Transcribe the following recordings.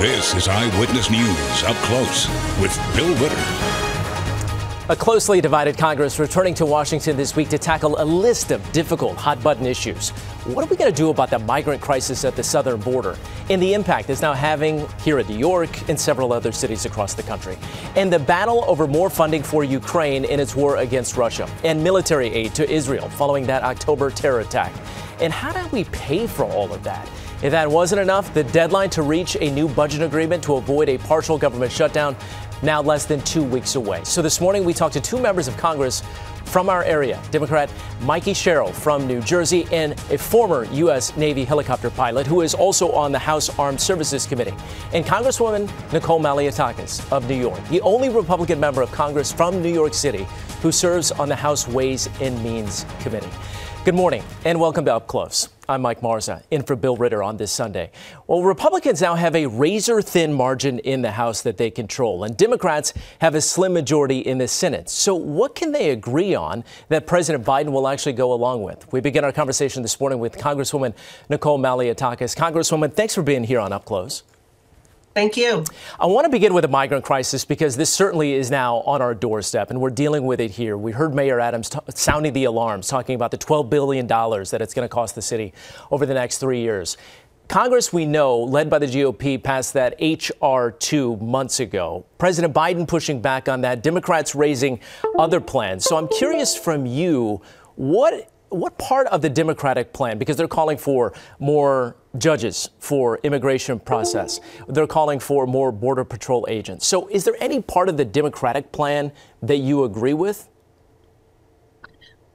This is Eyewitness News Up Close with Bill Ritter. A closely divided Congress returning to Washington this week to tackle a list of difficult hot button issues. What are we going to do about the migrant crisis at the southern border and the impact it's now having here in New York and several other cities across the country? And the battle over more funding for Ukraine in its war against Russia and military aid to Israel following that October terror attack. And how do we pay for all of that? If that wasn't enough, the deadline to reach a new budget agreement to avoid a partial government shutdown now less than two weeks away. So this morning we talked to two members of Congress from our area Democrat Mikie Sherrill from New Jersey and a former U.S. Navy helicopter pilot who is also on the House Armed Services Committee, and Congresswoman Nicole Malliotakis of New York, the only Republican member of Congress from New York City who serves on the House Ways and Means Committee. Good morning and welcome to Up Close. I'm Mike Marza, in for Bill Ritter on this Sunday. Well, Republicans now have a razor thin margin in the House that they control, and Democrats have a slim majority in the Senate. So, what can they agree on that President Biden will actually go along with? We begin our conversation this morning with Congresswoman Nicole Malliotakis. Congresswoman, thanks for being here on Up Close. Thank you. I want to begin with the migrant crisis because this certainly is now on our doorstep and we're dealing with it here. We heard Mayor Adams t- sounding the alarms, talking about the $12 billion that it's going to cost the city over the next three years. Congress, we know, led by the GOP, passed that H.R. 2 months ago. President Biden pushing back on that, Democrats raising other plans. So I'm curious from you, what what part of the Democratic plan, because they're calling for more judges for immigration process, they're calling for more Border Patrol agents. So, is there any part of the Democratic plan that you agree with?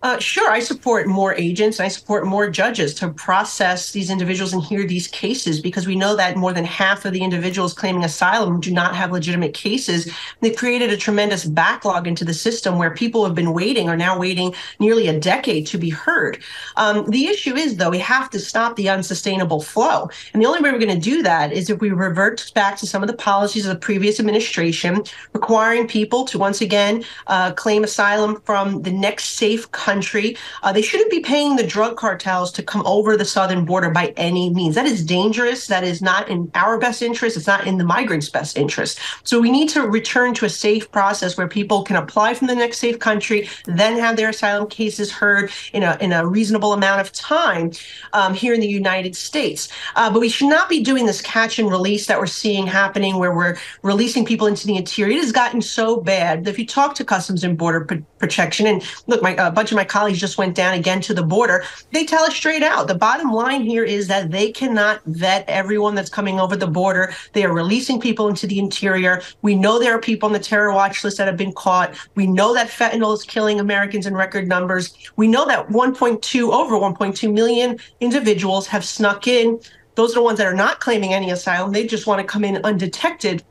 Uh, sure, I support more agents. and I support more judges to process these individuals and hear these cases because we know that more than half of the individuals claiming asylum do not have legitimate cases. They've created a tremendous backlog into the system where people have been waiting, are now waiting nearly a decade to be heard. Um, the issue is, though, we have to stop the unsustainable flow. And the only way we're going to do that is if we revert back to some of the policies of the previous administration, requiring people to once again uh, claim asylum from the next safe country country. Uh, they shouldn't be paying the drug cartels to come over the southern border by any means. That is dangerous. That is not in our best interest. It's not in the migrants' best interest. So we need to return to a safe process where people can apply from the next safe country, then have their asylum cases heard in a in a reasonable amount of time um, here in the United States. Uh, but we should not be doing this catch and release that we're seeing happening, where we're releasing people into the interior. It has gotten so bad that if you talk to Customs and Border Protection, and look, my a bunch of my colleagues just went down again to the border. They tell us straight out. The bottom line here is that they cannot vet everyone that's coming over the border. They are releasing people into the interior. We know there are people on the terror watch list that have been caught. We know that fentanyl is killing Americans in record numbers. We know that 1.2 over 1.2 million individuals have snuck in. Those are the ones that are not claiming any asylum. They just want to come in undetected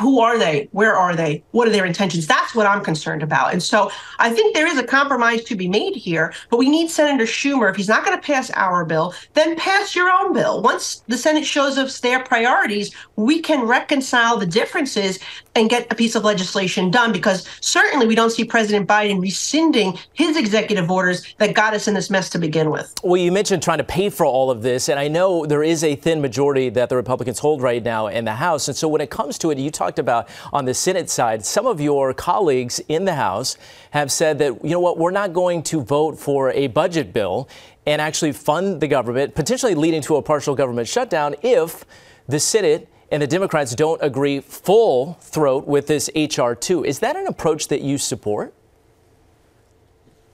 who are they? Where are they? What are their intentions? That's what I'm concerned about. And so I think there is a compromise to be made here, but we need Senator Schumer, if he's not going to pass our bill, then pass your own bill. Once the Senate shows us their priorities, we can reconcile the differences and get a piece of legislation done because certainly we don't see President Biden rescinding his executive orders that got us in this mess to begin with. Well, you mentioned trying to pay for all of this, and I know there is a thin majority that the Republicans hold right now in the House. And so when it comes to it, you talked about on the Senate side, some of your colleagues in the House have said that, you know what, we're not going to vote for a budget bill and actually fund the government, potentially leading to a partial government shutdown if the Senate and the Democrats don't agree full throat with this H.R. 2. Is that an approach that you support?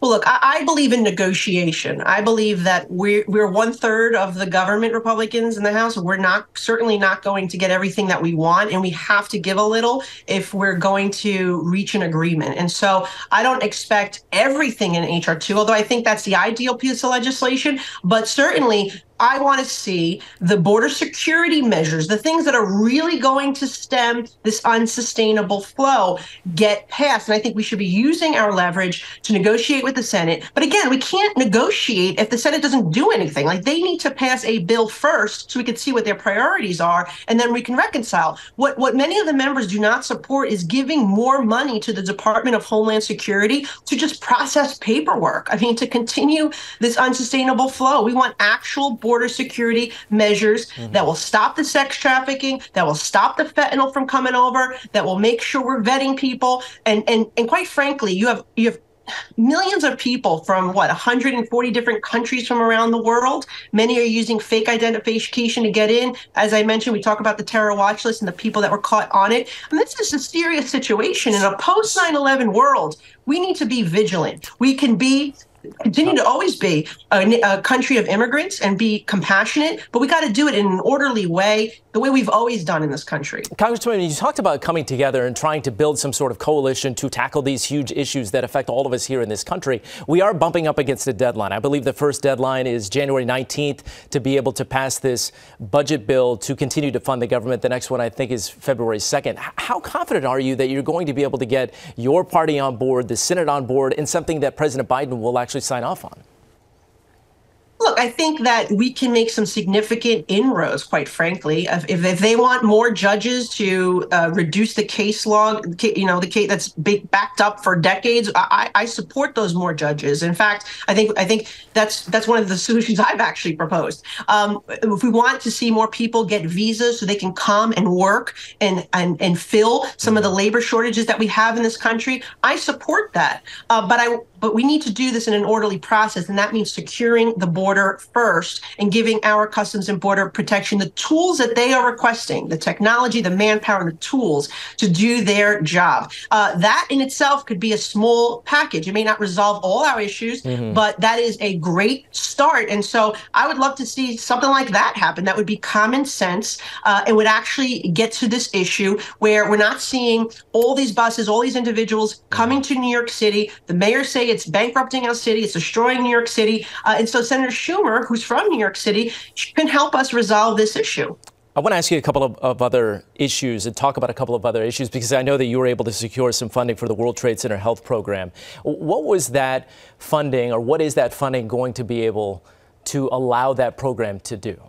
Well, look, I, I, believe in negotiation. I believe that we're, we're one third of the government Republicans in the House. We're not certainly not going to get everything that we want, and we have to give a little if we're going to reach an agreement. And so I don't expect everything in HR 2, although I think that's the ideal piece of legislation. But certainly, I want to see the border security measures, the things that are really going to stem this unsustainable flow, get passed. And I think we should be using our leverage to negotiate with the Senate. But again, we can't negotiate if the Senate doesn't do anything. Like they need to pass a bill first so we can see what their priorities are, and then we can reconcile. What what many of the members do not support is giving more money to the Department of Homeland Security to just process paperwork. I mean, to continue this unsustainable flow. We want actual border security measures mm-hmm. that will stop the sex trafficking, that will stop the fentanyl from coming over, that will make sure we're vetting people. And and and quite frankly, you have you have millions of people from what 140 different countries from around the world. Many are using fake identification to get in. As i mentioned we talk about the terror watch list and the people that were caught on it. And this is a serious situation. In a post 9-11 world we need to be vigilant. We can be continue to always be a, a country of immigrants and be compassionate, but we got to do it in an orderly way, the way we've always done in this country. Congresswoman, you talked about coming together and trying to build some sort of coalition to tackle these huge issues that affect all of us here in this country. We are bumping up against a deadline. I believe the first deadline is January 19th to be able to pass this budget bill to continue to fund the government. The next one, I think, is February 2nd. How confident are you that you're going to be able to get your party on board, the Senate on board, and something that President Biden will actually actually sign off on? Look, I think that we can make some significant inroads, quite frankly. If, if they want more judges to uh, reduce the case log, you know, the case that's backed up for decades, I, I support those more judges. In fact, I think I think that's that's one of the solutions I've actually proposed. Um, if we want to see more people get visas so they can come and work and and and fill some of the labor shortages that we have in this country, I support that. Uh, but I but we need to do this in an orderly process, and that means securing the border first and giving our Customs and Border Protection the tools that they are requesting the technology, the manpower, and the tools to do their job. Uh, that in itself could be a small package. It may not resolve all our issues, mm-hmm. but that is a great start. And so I would love to see something like that happen. That would be common sense uh, and would actually get to this issue where we're not seeing all these buses, all these individuals coming to New York City. The mayor say it's bankrupting our city. It's destroying New York City. Uh, and so Senator Schumer, who's from New York City, can help us resolve this issue. I want to ask you a couple of, of, other issues and talk about a couple of other issues because I know that you were able to secure some funding for the World Trade Center Health Program. What was that funding, or what is that funding going to be able to allow that program to do?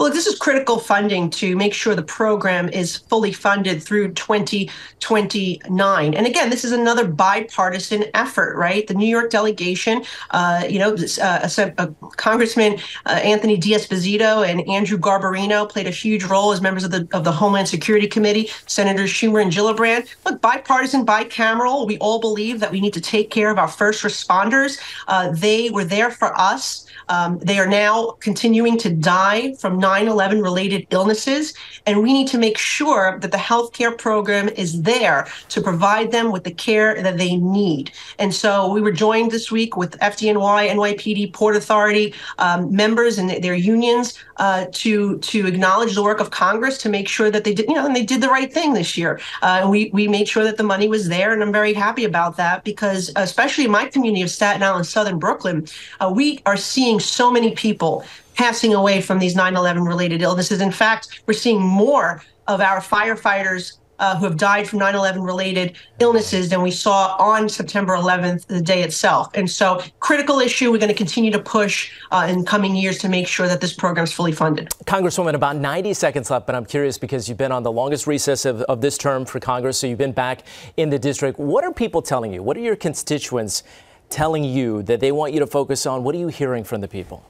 Well, this is critical funding to make sure the program is fully funded through 2029. And again, this is another bipartisan effort, right? The New York delegation, uh, you know, uh, uh, Congressman uh, Anthony D'Esposito and Andrew Garbarino played a huge role as members of the of the Homeland Security Committee. Senators Schumer and Gillibrand. Look, bipartisan, bicameral. We all believe that we need to take care of our first responders. Uh, they were there for us. Um, they are now continuing to die from 9 11 related illnesses. And we need to make sure that the healthcare program is there to provide them with the care that they need. And so we were joined this week with FDNY, NYPD, Port Authority um, members and their unions uh, to to acknowledge the work of Congress to make sure that they did, you know, and they did the right thing this year. Uh, and we we made sure that the money was there, and I'm very happy about that because, especially in my community of Staten Island, Southern Brooklyn, uh, we are seeing so many people passing away from these 9/11 related illnesses. In fact, we're seeing more of our firefighters uh, who have died from 9 11 related illnesses than we saw on September 11th, the day itself. And so, critical issue. We're going to continue to push uh, in coming years to make sure that this program is fully funded. Congresswoman, about 90 seconds left, but I'm curious because you've been on the longest recess of, of this term for Congress, so you've been back in the district. What are people telling you? What are your constituents telling you that they want you to focus on? What are you hearing from the people?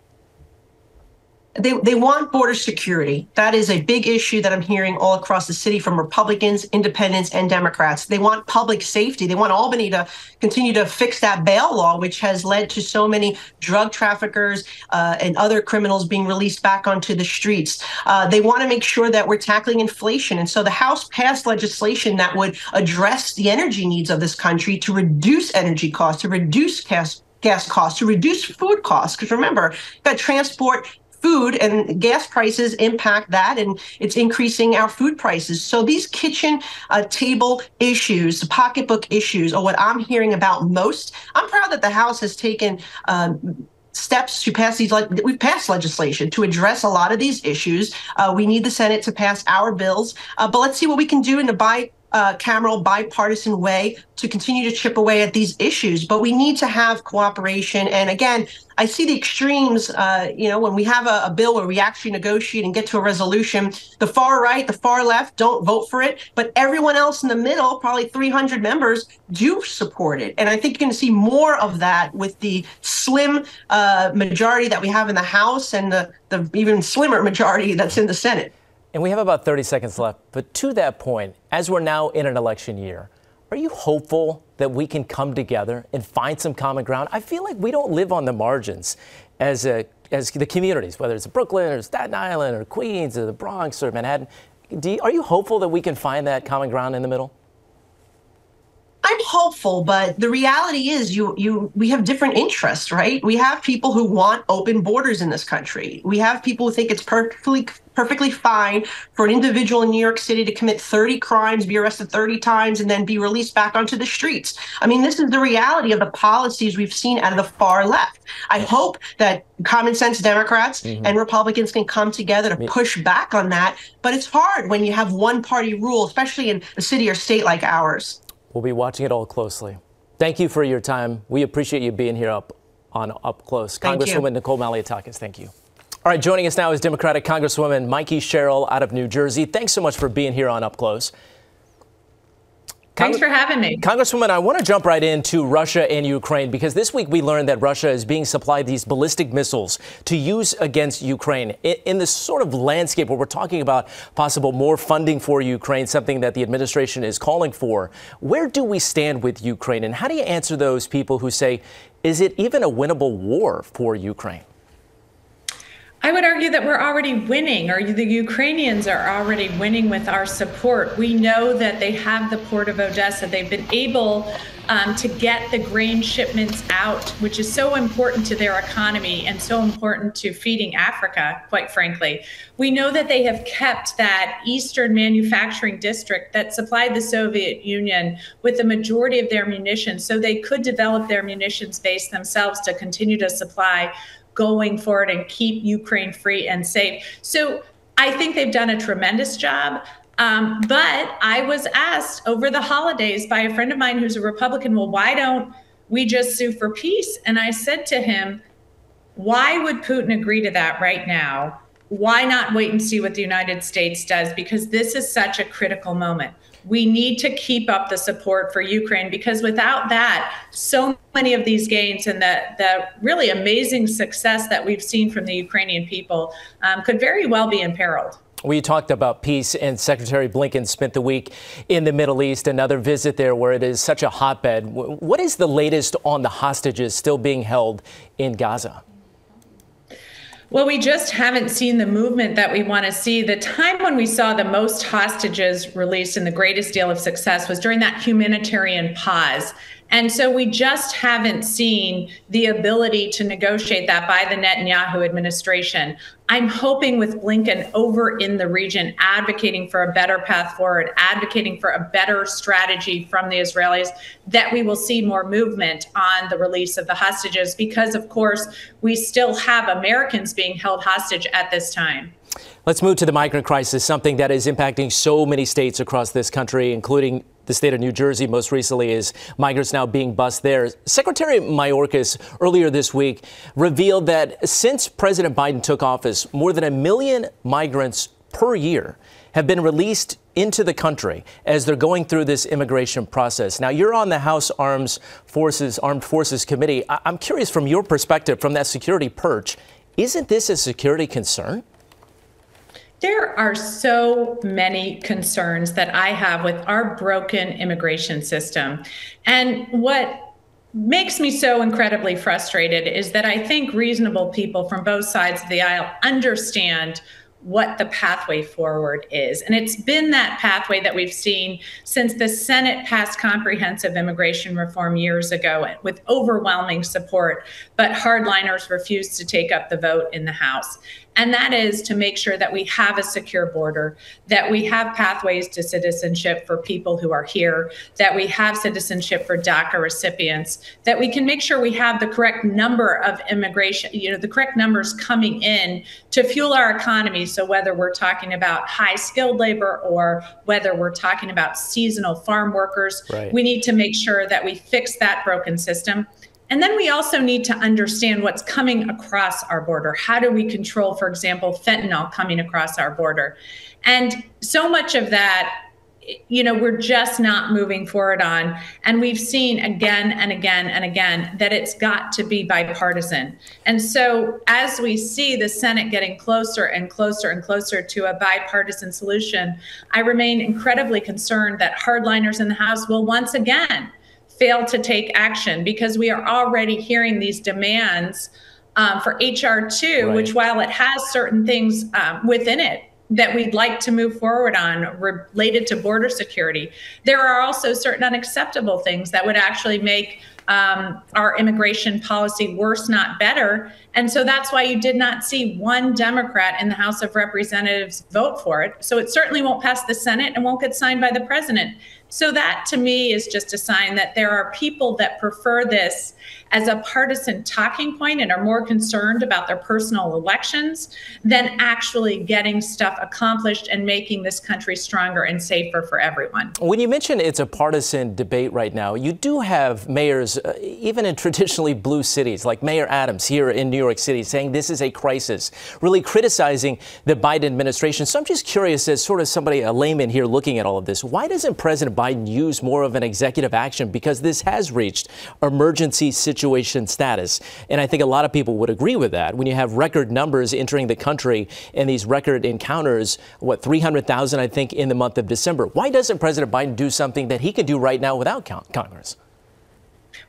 They, they want border security. That is a big issue that I'm hearing all across the city from Republicans, independents, and Democrats. They want public safety. They want Albany to continue to fix that bail law, which has led to so many drug traffickers uh, and other criminals being released back onto the streets. Uh, they want to make sure that we're tackling inflation. And so the House passed legislation that would address the energy needs of this country to reduce energy costs, to reduce gas gas costs, to reduce food costs. Because remember, that transport food and gas prices impact that and it's increasing our food prices. So these kitchen uh, table issues pocketbook issues are what i'm hearing about most. I'm proud that the house has taken um, steps to pass these we've passed legislation to address a lot of these issues. Uh, we need the senate to pass our bills. Uh, but let's see what we can do in the bi uh, cameral bipartisan way to continue to chip away at these issues. But we need to have cooperation. And again, I see the extremes. Uh, you know, when we have a, a, bill where we actually negotiate and get to a resolution, the far right, the far left don't vote for it, but everyone else in the middle, probably 300 members, do support it. And I think you're going to see more of that with the slim uh, majority that we have in the House and the, the even slimmer majority that's in the Senate. And we have about 30 seconds left. But to that point, as we're now in an election year, are you hopeful that we can come together and find some common ground? I feel like we don't live on the margins as a, as the communities, whether it's Brooklyn or Staten Island or Queens or the Bronx or Manhattan. You, are you hopeful that we can find that common ground in the middle? Hopeful, but the reality is you you we have different interests, right? We have people who want open borders in this country. We have people who think it's perfectly perfectly fine for an individual in New York City to commit 30 crimes, be arrested 30 times, and then be released back onto the streets. I mean, this is the reality of the policies we've seen out of the far left. I hope that common sense Democrats mm-hmm. and Republicans can come together to push back on that. But it's hard when you have one party rule, especially in a city or state like ours. We'll be watching it all closely. Thank you for your time. We appreciate you being here up on Up Close. Thank Congresswoman you. Nicole Malliotakis, thank you. All right, joining us now is Democratic Congresswoman Mikie Sherrill out of New Jersey. Thanks so much for being here on Up Close. Thanks for having me. Congresswoman, I want to jump right into Russia and Ukraine because this week we learned that Russia is being supplied these ballistic missiles to use against Ukraine. In this sort of landscape where we're talking about possible more funding for Ukraine, something that the administration is calling for, where do we stand with Ukraine? And how do you answer those people who say, is it even a winnable war for Ukraine? I would argue that we're already winning, or the Ukrainians are already winning with our support. We know that they have the port of Odessa. They've been able um, to get the grain shipments out, which is so important to their economy and so important to feeding Africa, quite frankly. We know that they have kept that eastern manufacturing district that supplied the Soviet Union with the majority of their munitions so they could develop their munitions base themselves to continue to supply going forward and keep Ukraine free and safe. So I think they've done a tremendous job. Um, but I was asked over the holidays by a friend of mine who's a Republican, well, why don't we just sue for peace? And I said to him, why would Putin agree to that right now? Why not wait and see what the United States does? Because this is such a critical moment we need to keep up the support for Ukraine because without that, so many of these gains and the, the really amazing success that we've seen from the Ukrainian people um, could very well be imperiled. We talked about peace, and Secretary Blinken spent the week in the Middle East, another visit there where it is such a hotbed. What is the latest on the hostages still being held in Gaza? Well, we just haven't seen the movement that we want to see. The time when we saw the most hostages released and the greatest deal of success was during that humanitarian pause and so we just haven't seen the ability to negotiate that by the Netanyahu administration. I'm hoping with Blinken over in the region, advocating for a better path forward, advocating for a better strategy from the Israelis, that we will see more movement on the release of the hostages, because of course, we still have Americans being held hostage at this time. Let's move to the migrant crisis, something that is impacting so many states across this country, including the state of New Jersey most recently is migrants now being bused there. Secretary Mayorkas earlier this week revealed that since President Biden took office, more than a million migrants per year have been released into the country as they're going through this immigration process. Now, you're on the House Armed Forces Armed Forces Committee. I- I'm curious from your perspective, from that security perch, isn't this a security concern? There are so many concerns that I have with our broken immigration system. And what makes me so incredibly frustrated is that I think reasonable people from both sides of the aisle understand what the pathway forward is. And it's been that pathway that we've seen since the Senate passed comprehensive immigration reform years ago with overwhelming support, but hardliners refused to take up the vote in the House and that is to make sure that we have a secure border, that we have pathways to citizenship for people who are here, that we have citizenship for DACA recipients, that we can make sure we have the correct number of immigration, you know, the correct numbers coming in to fuel our economy So, whether we're talking about high skilled labor or whether we're talking about seasonal farm workers, right. we need to make sure that we fix that broken system. And then we also need to understand what's coming across our border. How do we control, for example, fentanyl coming across our border? And so much of that you know we're just not moving forward on and we've seen again and again and again that it's got to be bipartisan and so as we see the senate getting closer and closer and closer to a bipartisan solution i remain incredibly concerned that hardliners in the house will once again fail to take action because we are already hearing these demands um, for hr2 right. which while it has certain things um, within it that we'd like to move forward on related to border security. There are also certain unacceptable things that would actually make um, our immigration policy worse, not better. And so that's why you did not see one Democrat in the House of Representatives vote for it. So it certainly won't pass the Senate and won't get signed by the president. So that to me is just a sign that there are people that prefer this as a partisan talking point and are more concerned about their personal elections than actually getting stuff accomplished and making this country stronger and safer for everyone. When you mention it's a partisan debate right now, you do have mayors, uh, even in traditionally blue cities, like Mayor Adams here in New York City, saying this is a crisis, really criticizing the Biden administration. So I'm just curious, as sort of somebody, a layman here looking at all of this, why doesn't President Biden use more of an executive action? Because this has reached emergency situation status. And I think a lot of people would agree with that. When you have record numbers entering the country and these record encounters, what, 300,000, I think, in the month of December, why doesn't President Biden do something that he could do right now without Congress?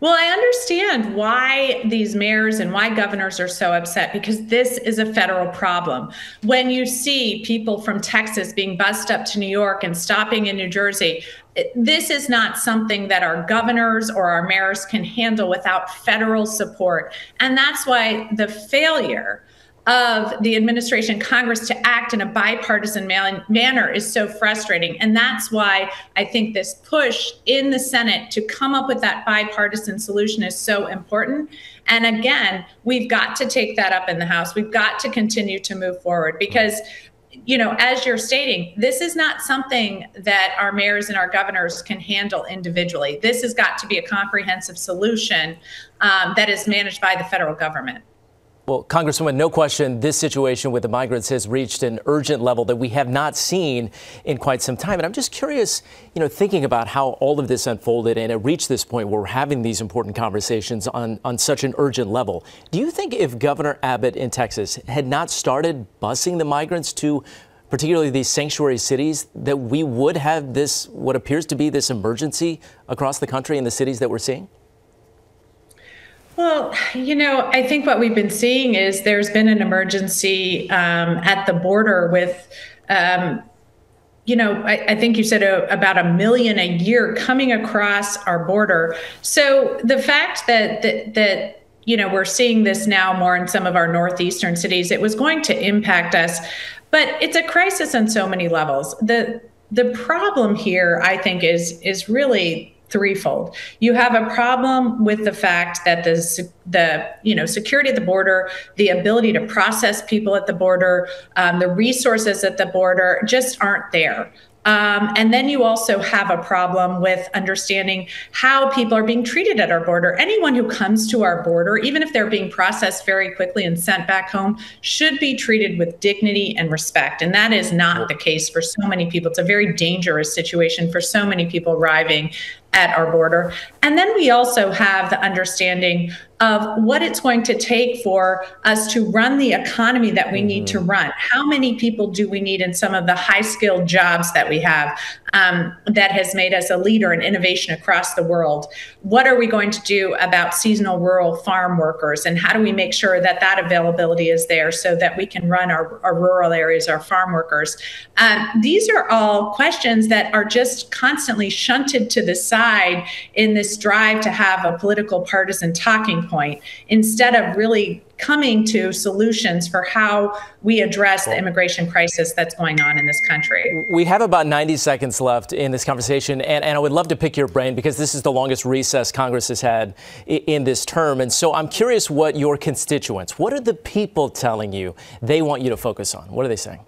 Well, I understand why these mayors and why governors are so upset because this is a federal problem. When you see people from Texas being bussed up to New York and stopping in New Jersey, this is not something that our governors or our mayors can handle without federal support. And that's why the failure of the administration, Congress to act in a bipartisan manner is so frustrating. And that's why I think this push in the Senate to come up with that bipartisan solution is so important. And again, we've got to take that up in the House. We've got to continue to move forward because you know, as you're stating, this is not something that our mayors and our governors can handle individually. This has got to be a comprehensive solution um, that is managed by the federal government. Well, Congresswoman, no question, this situation with the migrants has reached an urgent level that we have not seen in quite some time. And I'm just curious, you know, thinking about how all of this unfolded and it reached this point where we're having these important conversations on, on such an urgent level. Do you think if Governor Abbott in Texas had not started busing the migrants to particularly these sanctuary cities, that we would have this, what appears to be this emergency across the country in the cities that we're seeing? Well, you know, I think what we've been seeing is there's been an emergency um, at the border with. Um, you know, I, I, think you said a, about a million a year coming across our border. So the fact that, that that you know we're seeing this now more in some of our northeastern cities, it was going to impact us, but it's a crisis on so many levels. the The problem here, I think, is is really threefold. You have a problem with the fact that the the you know security at the border, the ability to process people at the border, um, the resources at the border just aren't there. Um, and then you also have a problem with understanding how people are being treated at our border. Anyone who comes to our border, even if they're being processed very quickly and sent back home, should be treated with dignity and respect. And that is not the case for so many people. It's a very dangerous situation for so many people arriving at our border. And then we also have the understanding of what it's going to take for us to run the economy that we mm-hmm. need to mm-hmm. run. How many people do we need in some of the high skilled jobs that we have um, that has made us a leader in innovation across the world? What are we going to do about seasonal rural farm workers? And how do we make sure that that availability is there so that we can run our, our rural areas, our farm workers? Um, these are all questions that are just constantly shunted to the side in this drive to have a political partisan talking point instead of really coming to solutions for how we address the immigration crisis that's going on in this country. We have about 90 seconds left in this conversation, and, and I would love to pick your brain because this is the longest recess Congress has had in this term. And so I'm curious what your constituents, what are the people telling you they want you to focus on? What are they saying?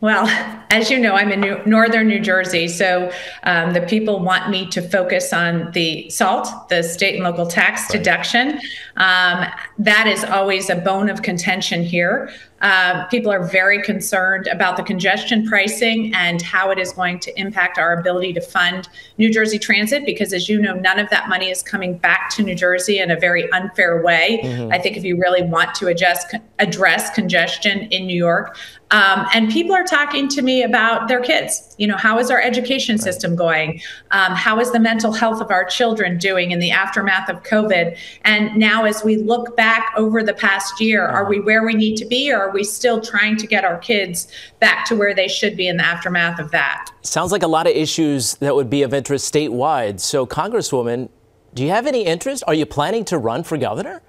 Well, as you know, I'm in New- northern New Jersey, so um, the people want me to focus on the SALT, the state and local tax right. deduction. Um, that is always a bone of contention here. Uh, people are very concerned about the congestion pricing and how it is going to impact our ability to fund New Jersey Transit, because as you know, none of that money is coming back to New Jersey in a very unfair way. Mm-hmm. I think if you really want to adjust, address congestion in New York, um, and people are talking to me about their kids. You know, how is our education system going? Um, how is the mental health of our children doing in the aftermath of COVID? And now, as we look back over the past year, are we where we need to be, or are we still trying to get our kids back to where they should be in the aftermath of that? Sounds like a lot of issues that would be of interest statewide. So, Congresswoman, do you have any interest? Are you planning to run for governor?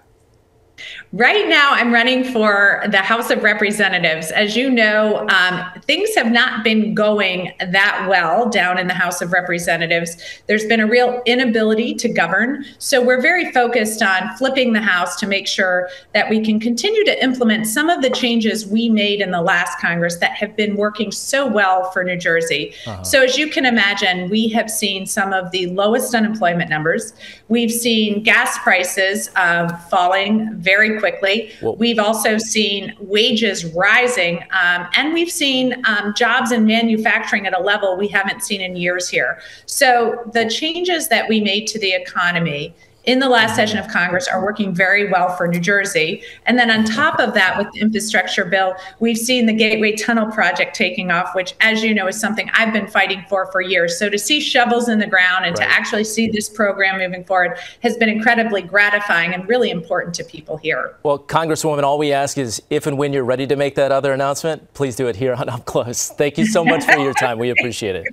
Right now, I'm running for the House of Representatives. As you know, um, things have not been going that well down in the House of Representatives. There's been a real inability to govern. So we're very focused on flipping the House to make sure that we can continue to implement some of the changes we made in the last Congress that have been working so well for New Jersey. Uh-huh. So, as you can imagine, we have seen some of the lowest unemployment numbers. We've seen gas prices um, falling very quickly. Well, we've also seen wages rising, um, and we've seen um, jobs in manufacturing at a level we haven't seen in years here. So the changes that we made to the economy in the last session of Congress are working very well for New Jersey. And then on top of that, with the infrastructure bill, we've seen the Gateway Tunnel project taking off, which, as you know, is something I've been fighting for for years. So to see shovels in the ground and right. to actually see this program moving forward has been incredibly gratifying and really important to people here. Well, Congresswoman, all we ask is if and when you're ready to make that other announcement, please do it here on Up Close. Thank you so much for your time. We appreciate it.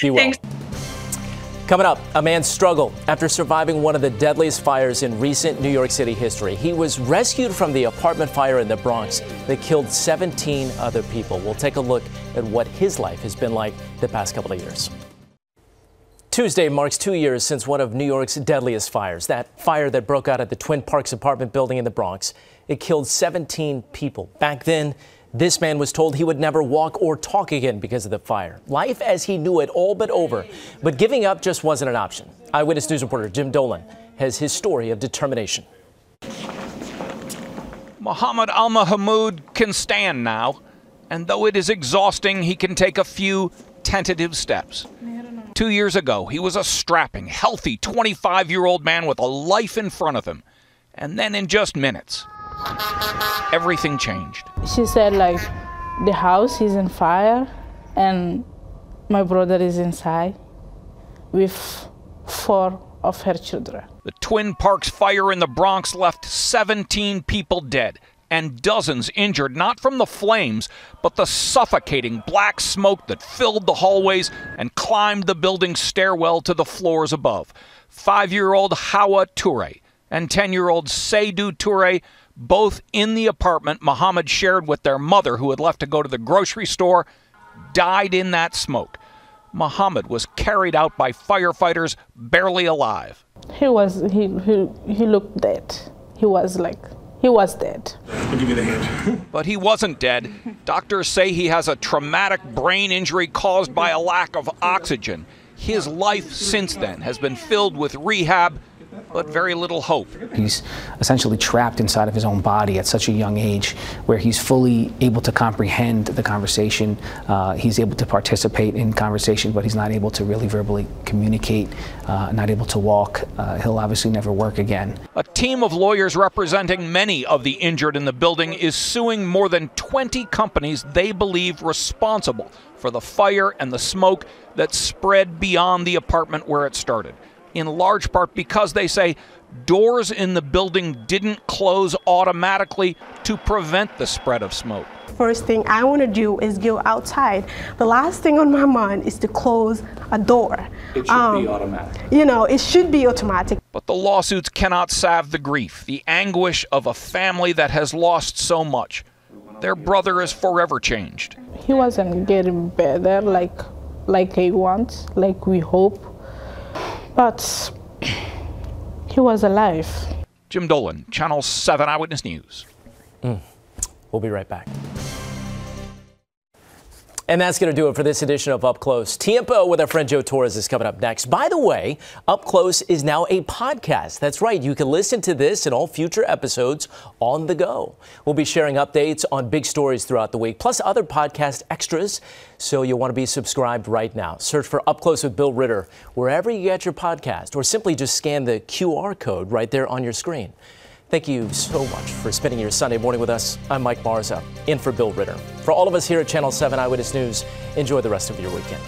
Be well. Thanks. Coming up, a man's struggle after surviving one of the deadliest fires in recent New York City history. He was rescued from the apartment fire in the Bronx that killed 17 other people. We'll take a look at what his life has been like the past couple of years. Tuesday marks two years since one of New York's deadliest fires, that fire that broke out at the Twin Parks apartment building in the Bronx. It killed 17 people. Back then, this man was told he would never walk or talk again because of the fire. Life as he knew it all but over. But giving up just wasn't an option. Eyewitness News reporter Jim Dolan has his story of determination. Muhammad Al Mahmoud can stand now, and though it is exhausting, he can take a few tentative steps. Two years ago, he was a strapping, healthy 25 year old man with a life in front of him. And then in just minutes, everything changed. She said, like, the house is on fire and my brother is inside with four of her children. The Twin Parks fire in the Bronx left 17 people dead and dozens injured, not from the flames, but the suffocating black smoke that filled the hallways and climbed the building's stairwell to the floors above. Five year old Hawa Toure and 10 year old Seydou Toure both in the apartment Muhammad shared with their mother, who had left to go to the grocery store, died in that smoke. Muhammad was carried out by firefighters barely alive. He was he he, he looked dead. He was like he was dead. I'll give you the hand. but he wasn't dead. Doctors say he has a traumatic brain injury caused by a lack of oxygen. His life since then has been filled with rehab but very little hope. He's essentially trapped inside of his own body at such a young age where he's fully able to comprehend the conversation. Uh, he's able to participate in conversation, but he's not able to really verbally communicate, uh, not able to walk. Uh, he'll obviously never work again. A team of lawyers representing many of the injured in the building is suing more than 20 companies they believe responsible for the fire and the smoke that spread beyond the apartment where it started in large part because they say doors in the building didn't close automatically to prevent the spread of smoke. First thing I want to do is go outside. The last thing on my mind is to close a door. It should um, be automatic. You know, it should be automatic. But the lawsuits cannot salve the grief, the anguish of a family that has lost so much. Their brother is forever changed. He wasn't getting better like like he wants, like we hope but he was alive. Jim Dolan, Channel 7 Eyewitness News. Mm. We'll be right back. And that's going to do it for this edition of Up Close. Tiempo with our friend Joe Torres is coming up next. By the way, Up Close is now a podcast. That's right. You can listen to this and all future episodes on the go. We'll be sharing updates on big stories throughout the week, plus other podcast extras. So you'll want to be subscribed right now. Search for Up Close with Bill Ritter wherever you get your podcast, or simply just scan the QR code right there on your screen. Thank you so much for spending your Sunday morning with us. I'm Mike Marza, in for Bill Ritter. For all of us here at Channel 7 Eyewitness News, enjoy the rest of your weekend.